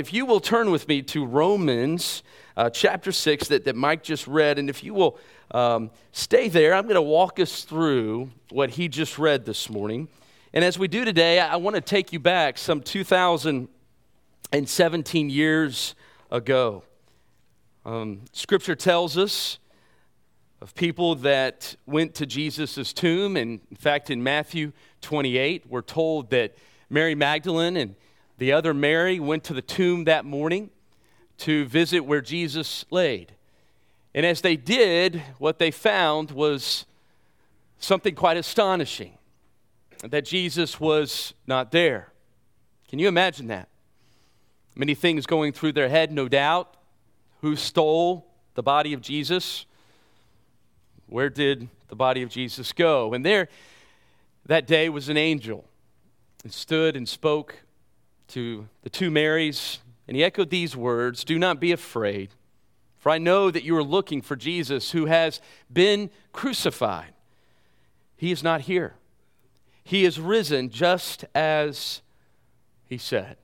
If you will turn with me to Romans uh, chapter 6 that, that Mike just read, and if you will um, stay there, I'm going to walk us through what he just read this morning. And as we do today, I want to take you back some 2017 years ago. Um, scripture tells us of people that went to Jesus' tomb. And in fact, in Matthew 28, we're told that Mary Magdalene and the other Mary went to the tomb that morning to visit where Jesus laid. And as they did, what they found was something quite astonishing that Jesus was not there. Can you imagine that? Many things going through their head, no doubt. Who stole the body of Jesus? Where did the body of Jesus go? And there, that day was an angel and stood and spoke to the two Marys, and he echoed these words Do not be afraid, for I know that you are looking for Jesus who has been crucified. He is not here, he is risen just as he said.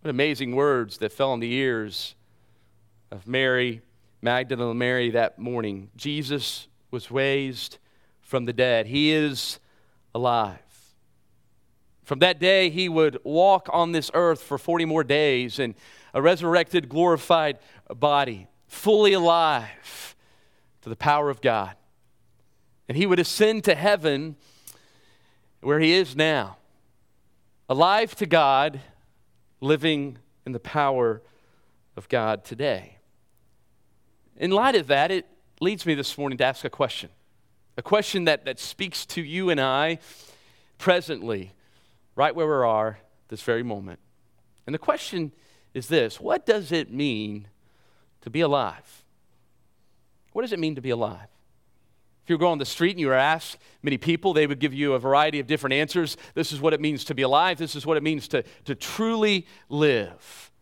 What amazing words that fell on the ears of Mary, Magdalene Mary, that morning. Jesus was raised from the dead, he is alive. From that day, he would walk on this earth for 40 more days in a resurrected, glorified body, fully alive to the power of God. And he would ascend to heaven where he is now, alive to God, living in the power of God today. In light of that, it leads me this morning to ask a question. A question that, that speaks to you and I presently right where we are this very moment. And the question is this What does it mean to be alive? What does it mean to be alive? If you go on the street and you were asked many people, they would give you a variety of different answers. This is what it means to be alive. This is what it means to, to truly live.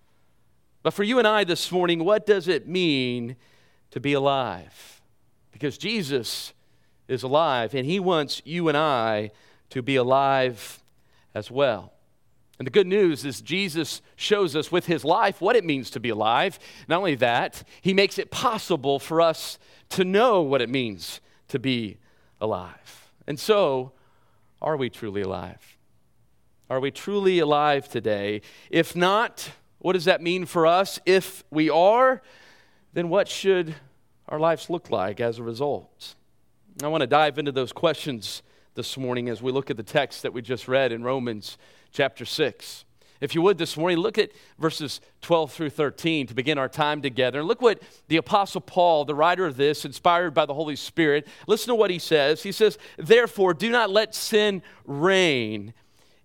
But for you and I this morning, what does it mean to be alive? Because Jesus is alive, and He wants you and I to be alive as well. And the good news is Jesus shows us with his life what it means to be alive. Not only that, he makes it possible for us to know what it means to be alive. And so, are we truly alive? Are we truly alive today? If not, what does that mean for us? If we are, then what should our lives look like as a result? I want to dive into those questions this morning as we look at the text that we just read in Romans chapter 6. If you would this morning, look at verses 12 through 13 to begin our time together. And look what the Apostle Paul, the writer of this, inspired by the Holy Spirit, listen to what he says. He says, Therefore, do not let sin reign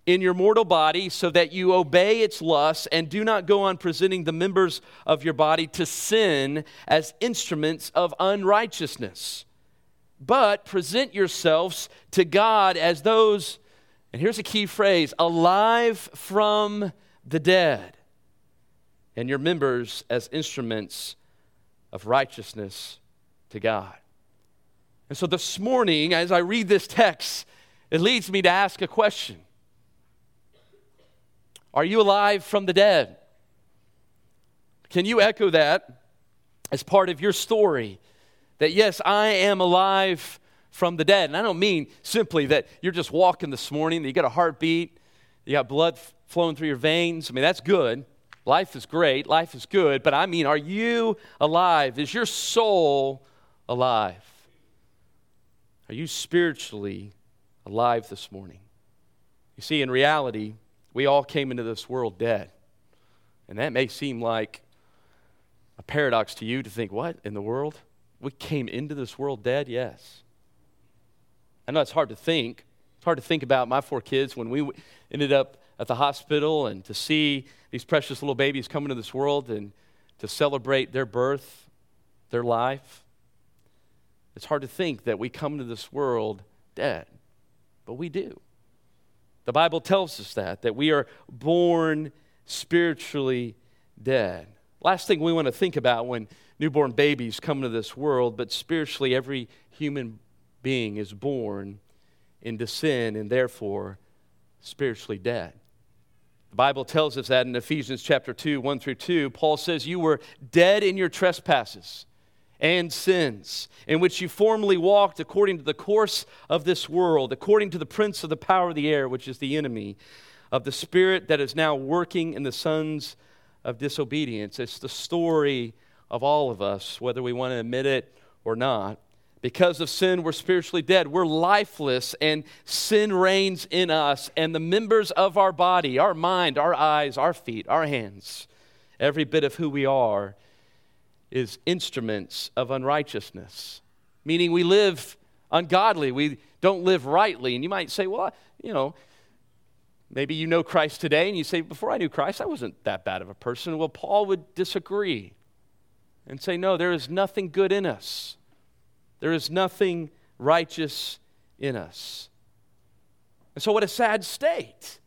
in your mortal body so that you obey its lusts, and do not go on presenting the members of your body to sin as instruments of unrighteousness but present yourselves to God as those, and here's a key phrase alive from the dead, and your members as instruments of righteousness to God. And so this morning, as I read this text, it leads me to ask a question Are you alive from the dead? Can you echo that as part of your story? That yes, I am alive from the dead. And I don't mean simply that you're just walking this morning, that you got a heartbeat, you got blood flowing through your veins. I mean, that's good. Life is great, life is good. But I mean, are you alive? Is your soul alive? Are you spiritually alive this morning? You see, in reality, we all came into this world dead. And that may seem like a paradox to you to think, what in the world? We came into this world dead, yes. I know it's hard to think. It's hard to think about my four kids when we ended up at the hospital and to see these precious little babies come into this world and to celebrate their birth, their life. It's hard to think that we come into this world dead, but we do. The Bible tells us that, that we are born spiritually dead. Last thing we want to think about when newborn babies come into this world, but spiritually, every human being is born into sin and therefore spiritually dead. The Bible tells us that in Ephesians chapter 2, 1 through 2, Paul says, You were dead in your trespasses and sins, in which you formerly walked according to the course of this world, according to the prince of the power of the air, which is the enemy of the spirit that is now working in the sons of disobedience. It's the story of all of us, whether we want to admit it or not. Because of sin, we're spiritually dead. We're lifeless, and sin reigns in us. And the members of our body, our mind, our eyes, our feet, our hands, every bit of who we are, is instruments of unrighteousness. Meaning we live ungodly, we don't live rightly. And you might say, well, you know, maybe you know Christ today, and you say, before I knew Christ, I wasn't that bad of a person. Well, Paul would disagree and say, no, there is nothing good in us. There is nothing righteous in us. And so, what a sad state.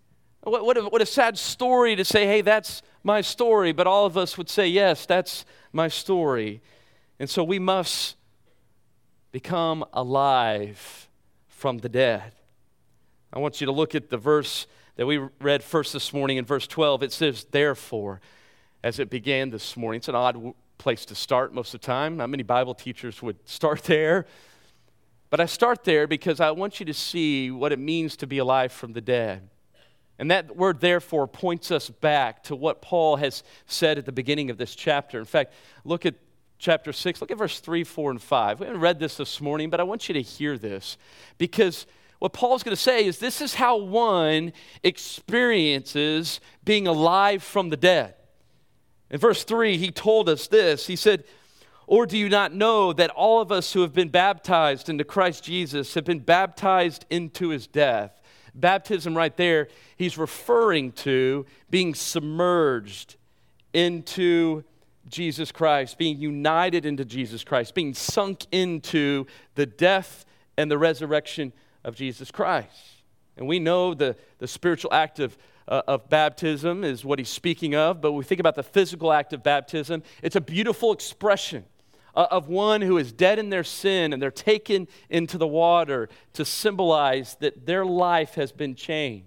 What, what, a, what a sad story to say, hey, that's my story. But all of us would say, yes, that's my story. And so, we must become alive from the dead. I want you to look at the verse that we read first this morning in verse 12. It says, therefore, as it began this morning. It's an odd place to start most of the time. Not many Bible teachers would start there. But I start there because I want you to see what it means to be alive from the dead. And that word, therefore, points us back to what Paul has said at the beginning of this chapter. In fact, look at chapter 6, look at verse 3, 4, and 5. We haven't read this this morning, but I want you to hear this because what Paul's going to say is this is how one experiences being alive from the dead. In verse 3, he told us this. He said, Or do you not know that all of us who have been baptized into Christ Jesus have been baptized into his death? Baptism, right there, he's referring to being submerged into Jesus Christ, being united into Jesus Christ, being sunk into the death and the resurrection of Jesus Christ. And we know the, the spiritual act of uh, of baptism is what he's speaking of, but we think about the physical act of baptism, it's a beautiful expression uh, of one who is dead in their sin and they're taken into the water to symbolize that their life has been changed.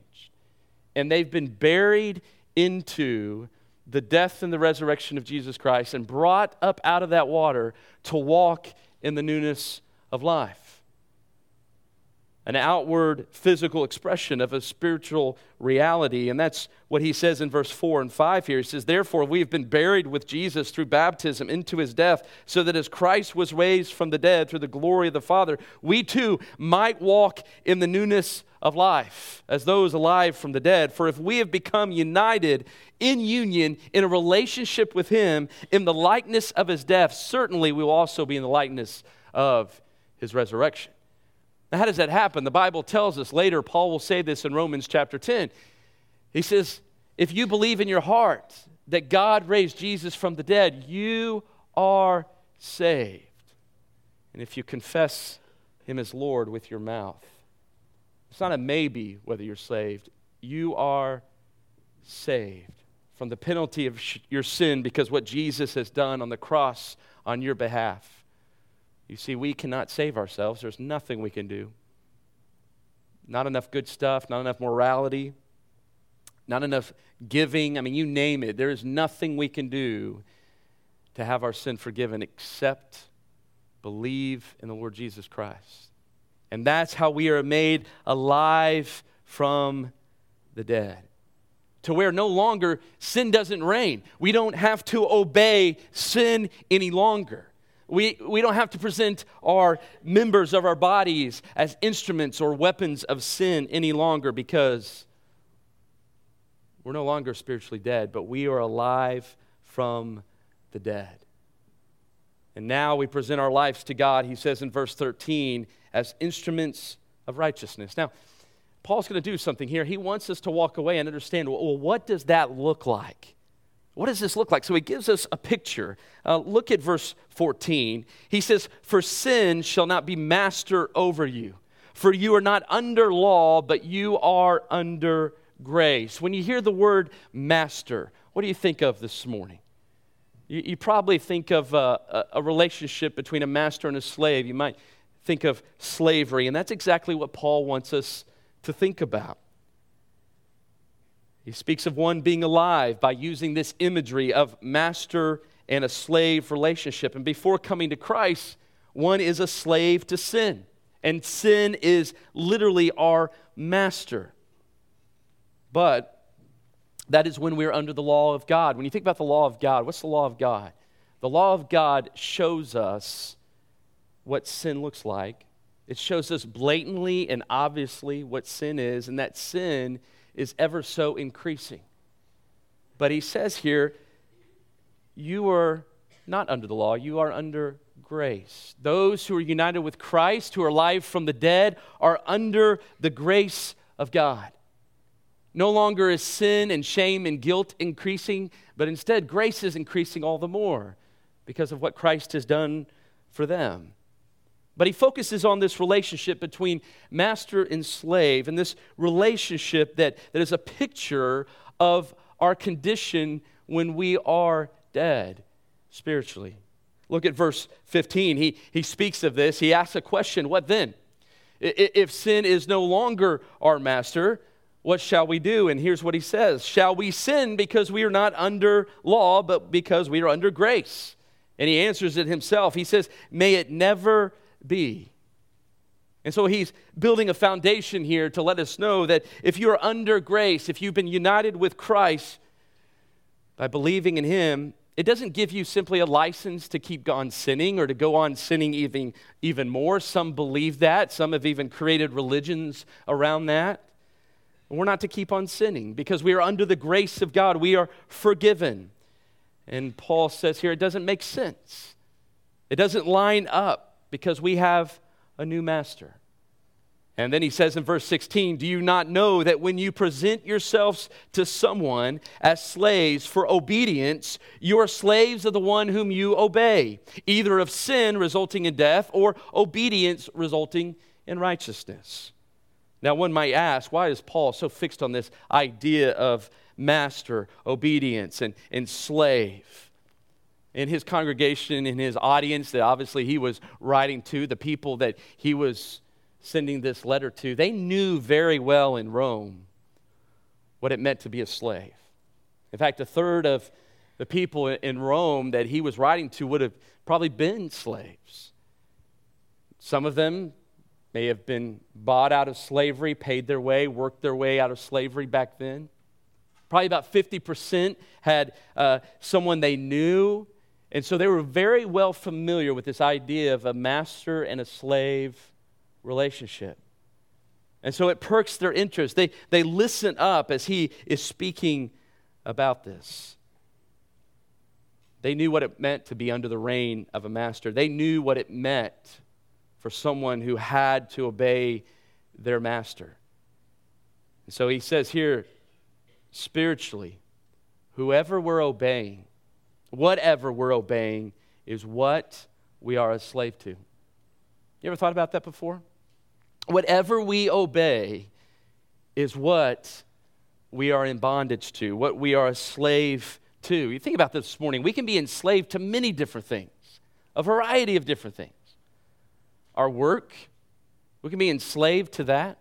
And they've been buried into the death and the resurrection of Jesus Christ and brought up out of that water to walk in the newness of life an outward physical expression of a spiritual reality. And that's what he says in verse 4 and 5 here. He says, Therefore, we have been buried with Jesus through baptism into his death, so that as Christ was raised from the dead through the glory of the Father, we too might walk in the newness of life as those alive from the dead. For if we have become united in union in a relationship with him in the likeness of his death, certainly we will also be in the likeness of his resurrection. Now, how does that happen? The Bible tells us later, Paul will say this in Romans chapter 10. He says, If you believe in your heart that God raised Jesus from the dead, you are saved. And if you confess him as Lord with your mouth, it's not a maybe whether you're saved, you are saved from the penalty of your sin because what Jesus has done on the cross on your behalf. You see, we cannot save ourselves. There's nothing we can do. Not enough good stuff, not enough morality, not enough giving. I mean, you name it. There is nothing we can do to have our sin forgiven except believe in the Lord Jesus Christ. And that's how we are made alive from the dead. To where no longer sin doesn't reign. We don't have to obey sin any longer. We, we don't have to present our members of our bodies as instruments or weapons of sin any longer because we're no longer spiritually dead, but we are alive from the dead. And now we present our lives to God, he says in verse 13, as instruments of righteousness. Now, Paul's going to do something here. He wants us to walk away and understand well, what does that look like? What does this look like? So he gives us a picture. Uh, look at verse 14. He says, For sin shall not be master over you, for you are not under law, but you are under grace. When you hear the word master, what do you think of this morning? You, you probably think of a, a relationship between a master and a slave. You might think of slavery, and that's exactly what Paul wants us to think about. He speaks of one being alive by using this imagery of master and a slave relationship. And before coming to Christ, one is a slave to sin. And sin is literally our master. But that is when we're under the law of God. When you think about the law of God, what's the law of God? The law of God shows us what sin looks like. It shows us blatantly and obviously what sin is, and that sin is ever so increasing. But he says here, you are not under the law, you are under grace. Those who are united with Christ, who are alive from the dead, are under the grace of God. No longer is sin and shame and guilt increasing, but instead grace is increasing all the more because of what Christ has done for them. But he focuses on this relationship between master and slave, and this relationship that, that is a picture of our condition when we are dead spiritually. Look at verse 15. He, he speaks of this. He asks a question What then? If sin is no longer our master, what shall we do? And here's what he says Shall we sin because we are not under law, but because we are under grace? And he answers it himself. He says, May it never be. And so he's building a foundation here to let us know that if you're under grace, if you've been united with Christ by believing in him, it doesn't give you simply a license to keep on sinning or to go on sinning even, even more. Some believe that. Some have even created religions around that. We're not to keep on sinning because we are under the grace of God. We are forgiven. And Paul says here it doesn't make sense, it doesn't line up because we have a new master. And then he says in verse 16, Do you not know that when you present yourselves to someone as slaves for obedience, you are slaves of the one whom you obey, either of sin resulting in death or obedience resulting in righteousness? Now, one might ask, why is Paul so fixed on this idea of master, obedience, and, and slave? In his congregation, in his audience that obviously he was writing to, the people that he was sending this letter to, they knew very well in Rome what it meant to be a slave. In fact, a third of the people in Rome that he was writing to would have probably been slaves. Some of them may have been bought out of slavery, paid their way, worked their way out of slavery back then. Probably about 50% had uh, someone they knew and so they were very well familiar with this idea of a master and a slave relationship. And so it perks their interest. They, they listen up as he is speaking about this. They knew what it meant to be under the reign of a master. They knew what it meant for someone who had to obey their master. And so he says here, spiritually, whoever we're obeying, whatever we're obeying is what we are a slave to. You ever thought about that before? Whatever we obey is what we are in bondage to, what we are a slave to. You think about this, morning. We can be enslaved to many different things, a variety of different things. Our work, we can be enslaved to that.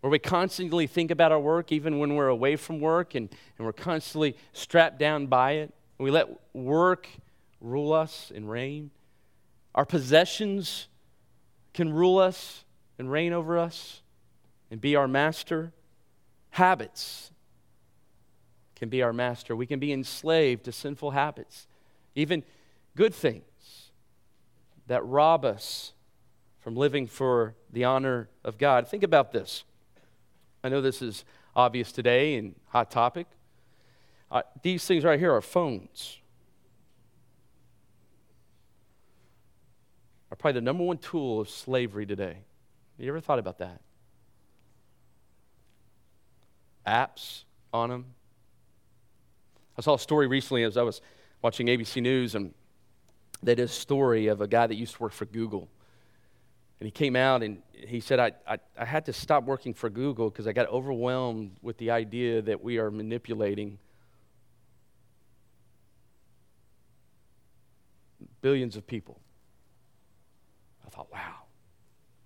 Where we constantly think about our work, even when we're away from work, and, and we're constantly strapped down by it we let work rule us and reign, our possessions can rule us and reign over us and be our master. Habits can be our master. We can be enslaved to sinful habits, even good things that rob us from living for the honor of God. Think about this. I know this is obvious today and hot topic. Uh, these things right here are phones. Are probably the number one tool of slavery today. Have you ever thought about that? Apps on them. I saw a story recently as I was watching ABC News, and they did a story of a guy that used to work for Google. And he came out and he said, I, I, I had to stop working for Google because I got overwhelmed with the idea that we are manipulating billions of people. I thought, wow,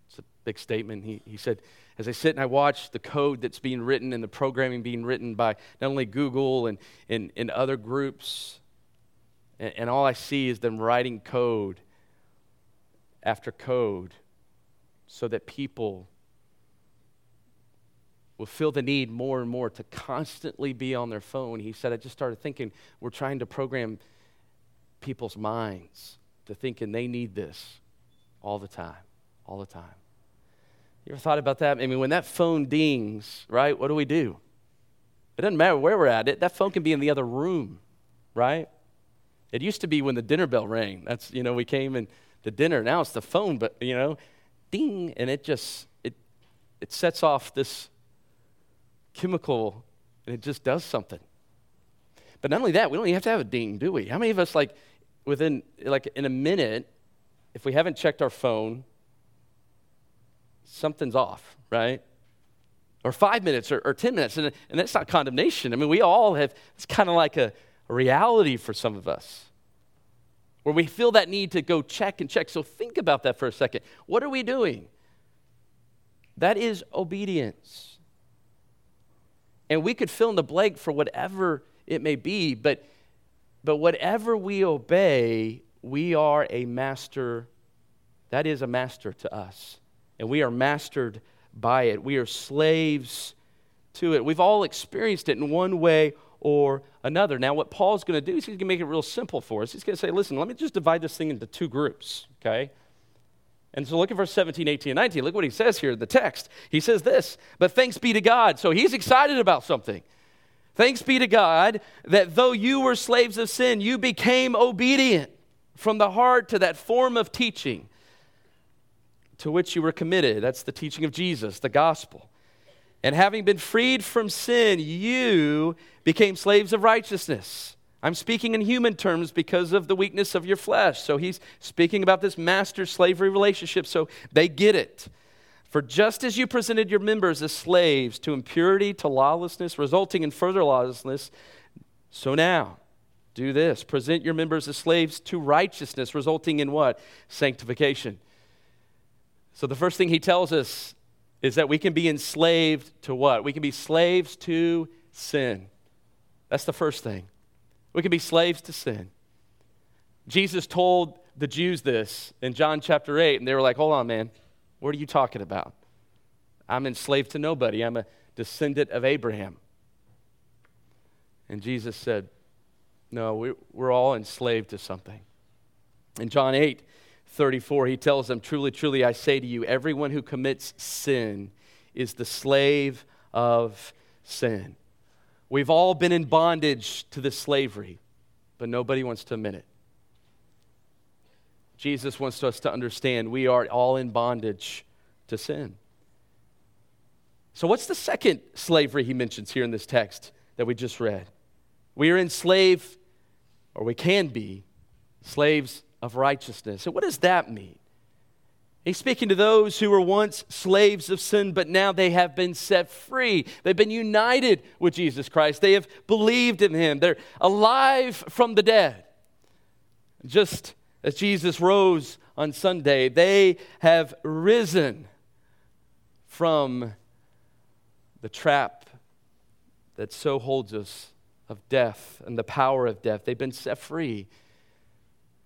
It's a big statement. He, he said, as I sit and I watch the code that's being written and the programming being written by not only Google and, and, and other groups, and, and all I see is them writing code after code so that people will feel the need more and more to constantly be on their phone. He said, I just started thinking we're trying to program people's minds to thinking they need this all the time, all the time. You ever thought about that? I mean, when that phone dings, right, what do we do? It doesn't matter where we're at. It, that phone can be in the other room, right? It used to be when the dinner bell rang. That's, you know, we came in the dinner. Now it's the phone, but, you know, ding, and it just, it, it sets off this chemical, and it just does something. But not only that, we don't even have to have a ding, do we? How many of us, like, within, like, in a minute, if we haven't checked our phone, something's off, right? Or five minutes or, or 10 minutes. And, and that's not condemnation. I mean, we all have, it's kind of like a, a reality for some of us where we feel that need to go check and check. So think about that for a second. What are we doing? That is obedience. And we could fill in the blank for whatever it may be, but, but whatever we obey, we are a master. That is a master to us. And we are mastered by it. We are slaves to it. We've all experienced it in one way or another. Now, what Paul's going to do is he's going to make it real simple for us. He's going to say, listen, let me just divide this thing into two groups, okay? And so look at verse 17, 18, and 19. Look what he says here in the text. He says this, but thanks be to God. So he's excited about something. Thanks be to God that though you were slaves of sin, you became obedient from the heart to that form of teaching to which you were committed. That's the teaching of Jesus, the gospel. And having been freed from sin, you became slaves of righteousness. I'm speaking in human terms because of the weakness of your flesh. So he's speaking about this master slavery relationship, so they get it. For just as you presented your members as slaves to impurity, to lawlessness, resulting in further lawlessness, so now do this present your members as slaves to righteousness, resulting in what? Sanctification. So the first thing he tells us is that we can be enslaved to what? We can be slaves to sin. That's the first thing. We can be slaves to sin. Jesus told the Jews this in John chapter 8, and they were like, Hold on, man. What are you talking about? I'm enslaved to nobody. I'm a descendant of Abraham. And Jesus said, No, we're all enslaved to something. In John 8, 34, he tells them, Truly, truly, I say to you, everyone who commits sin is the slave of sin. We've all been in bondage to this slavery, but nobody wants to admit it. Jesus wants us to understand we are all in bondage to sin. So, what's the second slavery he mentions here in this text that we just read? We are enslaved, or we can be, slaves of righteousness. And what does that mean? He's speaking to those who were once slaves of sin, but now they have been set free. They've been united with Jesus Christ. They have believed in him. They're alive from the dead. Just as Jesus rose on Sunday, they have risen from the trap that so holds us of death and the power of death. They've been set free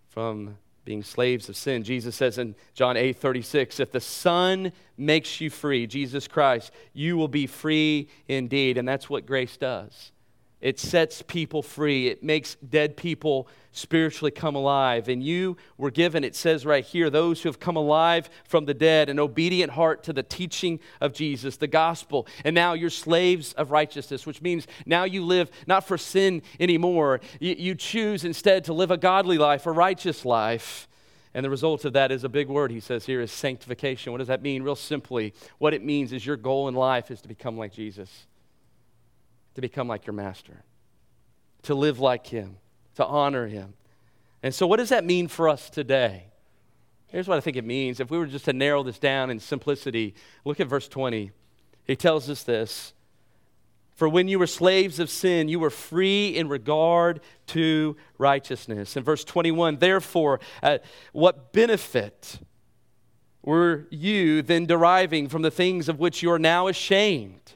from being slaves of sin. Jesus says in John 8 36, if the Son makes you free, Jesus Christ, you will be free indeed. And that's what grace does. It sets people free. It makes dead people spiritually come alive. And you were given, it says right here, those who have come alive from the dead, an obedient heart to the teaching of Jesus, the gospel. And now you're slaves of righteousness, which means now you live not for sin anymore. You, choose instead to live a godly life, a righteous life. And the result of that is a big word he says here is sanctification. What does that mean? Real simply, what it means is your goal in life is to become like Jesus to become like your master, to live like him, to honor him. And so, what does that mean for us today? Here's what I think it means. If we were just to narrow this down in simplicity, look at verse 20. He tells us this For when you were slaves of sin, you were free in regard to righteousness. In verse 21, therefore, uh, what benefit? were you then deriving from the things of which you are now ashamed?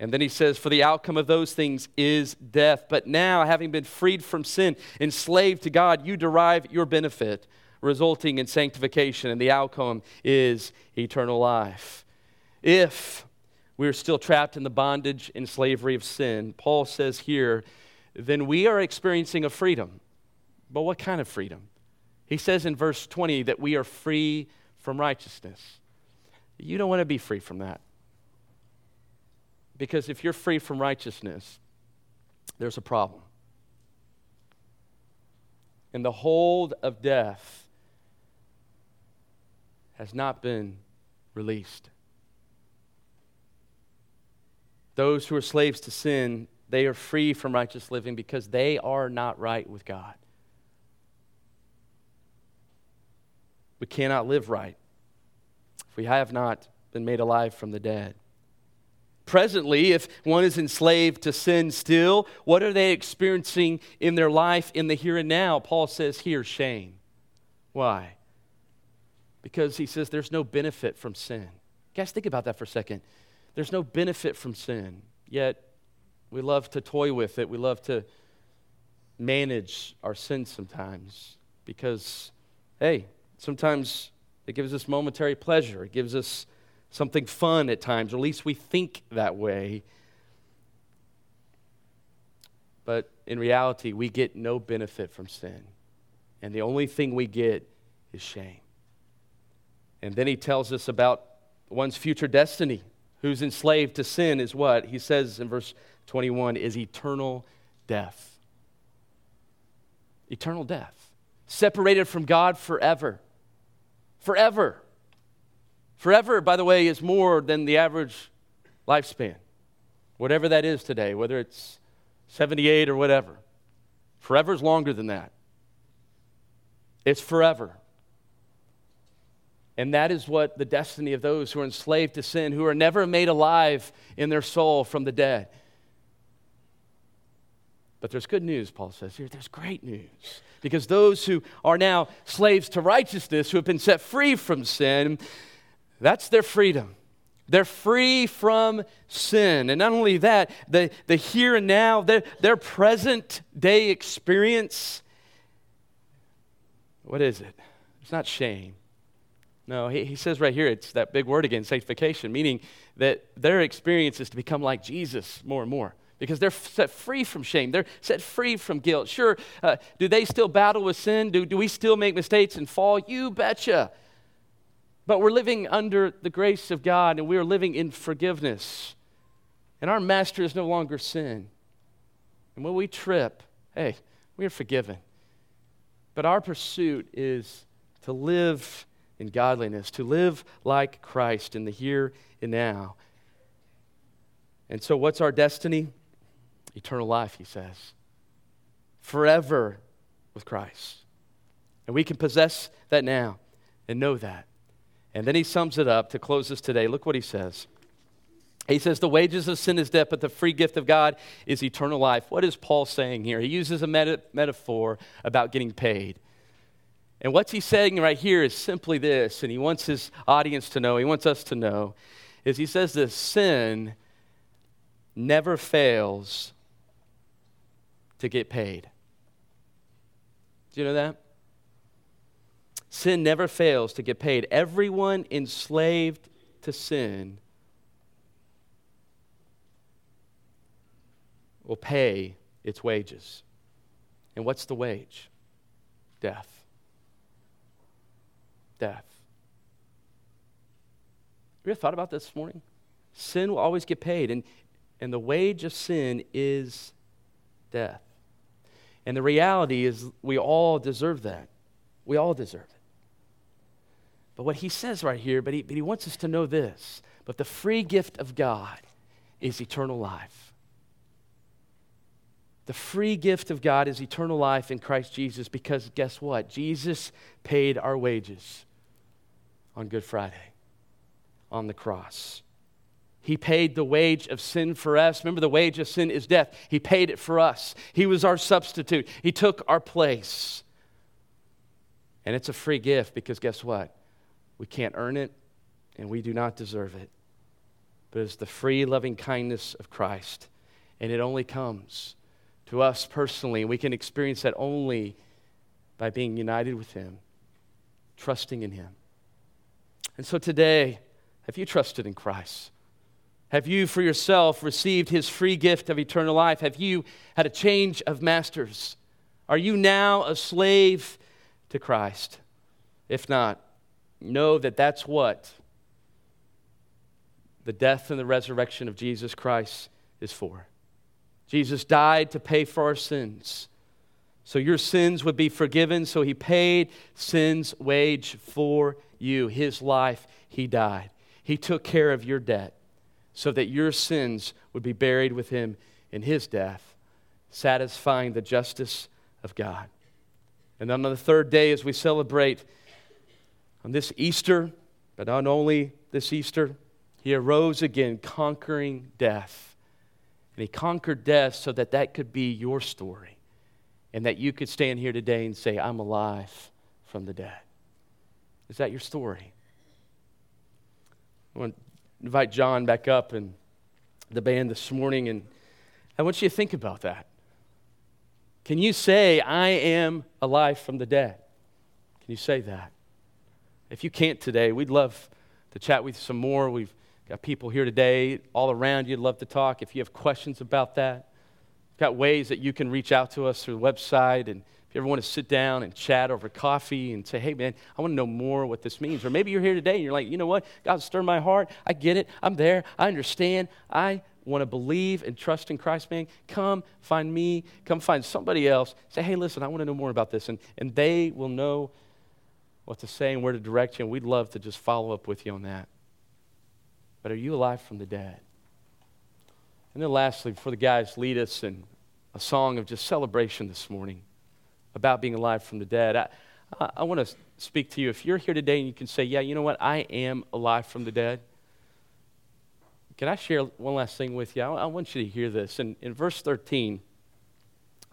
And then he says, For the outcome of those things is death. But now, having been freed from sin, enslaved to God, you derive your benefit, resulting in sanctification, and the outcome is eternal life. If we are still trapped in the bondage and slavery of sin, Paul says here, then we are experiencing a freedom. But what kind of freedom? He says in verse 20 that we are free from righteousness. You don't want to be free from that. Because if you're free from righteousness, there's a problem. And the hold of death has not been released. Those who are slaves to sin, they are free from righteous living because they are not right with God. We cannot live right if we have not been made alive from the dead. Presently, if one is enslaved to sin still, what are they experiencing in their life in the here and now? Paul says here, shame. Why? Because he says there's no benefit from sin. Guys, think about that for a second. There's no benefit from sin, yet we love to toy with it. We love to manage our sin sometimes because, hey, sometimes it gives us momentary pleasure. It gives us something fun at times, or at least we think that way. But in reality, we get no benefit from sin. And the only thing we get is shame. And then he tells us about one's future destiny. Who's enslaved to sin is what? He says in verse 21 is eternal death. Eternal death. Separated from God forever. Forever. Forever, by the way, is more than the average lifespan, whatever that is today, whether it's 78 or whatever. Forever is longer than that. It's forever. And that is what the destiny of those who are enslaved to sin, who are never made alive in their soul from the dead. But there's good news, Paul says here. There's great news. Because those who are now slaves to righteousness, who have been set free from sin, that's their freedom. They're free from sin. And not only that, the, the here and now, their, their present day experience, what is it? It's not shame. No, he, he says right here, it's that big word again, sanctification, meaning that their experience is to become like Jesus more and more because they're set free from shame. They're set free from guilt. Sure, uh, do they still battle with sin? Do, do we still make mistakes and fall? You betcha. But we're living under the grace of God and we are living in forgiveness. And our master is no longer sin. And when we trip, hey, we are forgiven. But our pursuit is to live in godliness, to live like Christ in the here and now. And so, what's our destiny? Eternal life, he says. Forever with Christ. And we can possess that now and know that. And then he sums it up to close us today. Look what he says. He says, The wages of sin is death, but the free gift of God is eternal life. What is Paul saying here? He uses a meta- metaphor about getting paid. And what's he saying right here is simply this, and he wants his audience to know, he wants us to know, is he says this sin never fails to get paid. Do you know that? Sin never fails to get paid. Everyone enslaved to sin will pay its wages. And what's the wage? Death. Death. You ever thought about this, this morning? Sin will always get paid, and, and the wage of sin is death. And the reality is, we all deserve that. We all deserve it. But what he says right here, but he, but he wants us to know this. But the free gift of God is eternal life. The free gift of God is eternal life in Christ Jesus because guess what? Jesus paid our wages on Good Friday on the cross. He paid the wage of sin for us. Remember, the wage of sin is death. He paid it for us. He was our substitute. He took our place. And it's a free gift because guess what? We can't earn it, and we do not deserve it. But it's the free, loving kindness of Christ. And it only comes to us personally. We can experience that only by being united with Him, trusting in Him. And so today, have you trusted in Christ? Have you for yourself received his free gift of eternal life? Have you had a change of masters? Are you now a slave to Christ? If not, know that that's what the death and the resurrection of Jesus Christ is for. Jesus died to pay for our sins. So your sins would be forgiven. So he paid sin's wage for you. His life, he died. He took care of your debt so that your sins would be buried with him in his death, satisfying the justice of God. And then on the third day, as we celebrate on this Easter, but not only this Easter, he arose again, conquering death. And he conquered death so that that could be your story and that you could stand here today and say, I'm alive from the dead. Is that your story? I want to invite John back up and the band this morning, and I want you to think about that. Can you say, I am alive from the dead? Can you say that? If you can't today, we'd love to chat with you some more. We've got people here today all around you'd love to talk. If you have questions about that, we've got ways that you can reach out to us through the website and if you ever want to sit down and chat over coffee and say, hey, man, I want to know more what this means. Or maybe you're here today and you're like, you know what? God stirred my heart. I get it. I'm there. I understand. I want to believe and trust in Christ, man. Come find me. Come find somebody else. Say, hey, listen, I want to know more about this. And, and they will know what to say and where to direct you. And we'd love to just follow up with you on that. But are you alive from the dead? And then lastly, before the guys lead us in a song of just celebration this morning, about being alive from the dead. I, I, I want to speak to you. If you're here today and you can say, Yeah, you know what? I am alive from the dead. Can I share one last thing with you? I, I want you to hear this. In, in verse 13,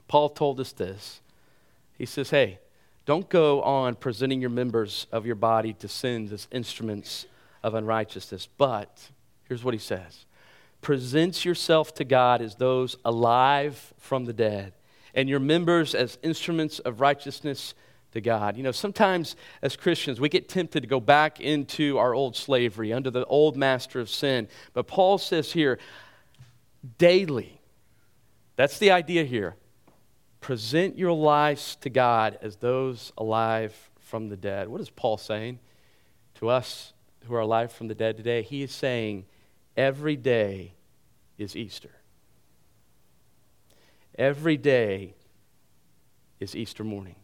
Paul told us this. He says, Hey, don't go on presenting your members of your body to sins as instruments of unrighteousness. But here's what he says present yourself to God as those alive from the dead and your members as instruments of righteousness to God. You know, sometimes as Christians, we get tempted to go back into our old slavery under the old master of sin. But Paul says here, daily, that's the idea here. Present your lives to God as those alive from the dead. What is Paul saying to us who are alive from the dead today? He is saying, every day is Easter. Every day is Easter morning.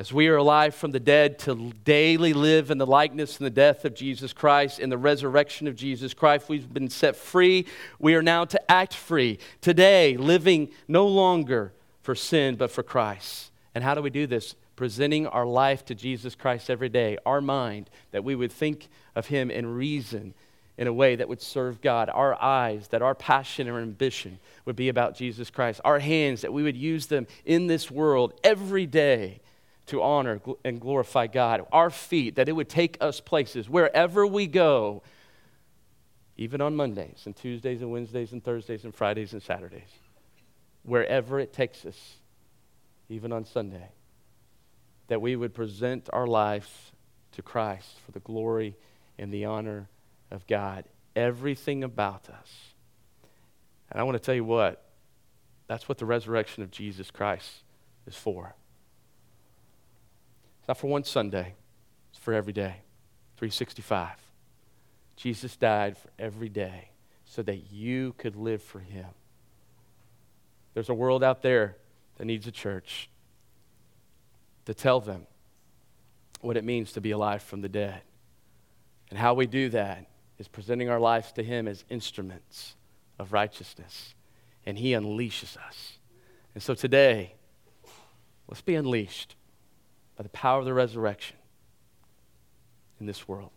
As we are alive from the dead to daily live in the likeness and the death of Jesus Christ and the resurrection of Jesus Christ, we've been set free. We are now to act free. Today, living no longer for sin, but for Christ. And how do we do this? Presenting our life to Jesus Christ every day, our mind, that we would think of Him and reason in a way that would serve God. Our eyes, that our passion and ambition would be about Jesus Christ. Our hands, that we would use them in this world every day to honor and glorify God. Our feet, that it would take us places wherever we go, even on Mondays and Tuesdays and Wednesdays and Thursdays and Fridays and Saturdays. Wherever it takes us, even on Sunday, that we would present our lives to Christ for the glory and the honor of God, everything about us. And I want to tell you what, that's what the resurrection of Jesus Christ is for. Not for one Sunday, it's for every day, 365. Jesus died for every day so that you could live for him. There's a world out there that needs a church to tell them what it means to be alive from the dead. And how we do that is presenting our lives to Him as instruments of righteousness. And He unleashes us. And so today, let's be unleashed by the power of the resurrection in this world.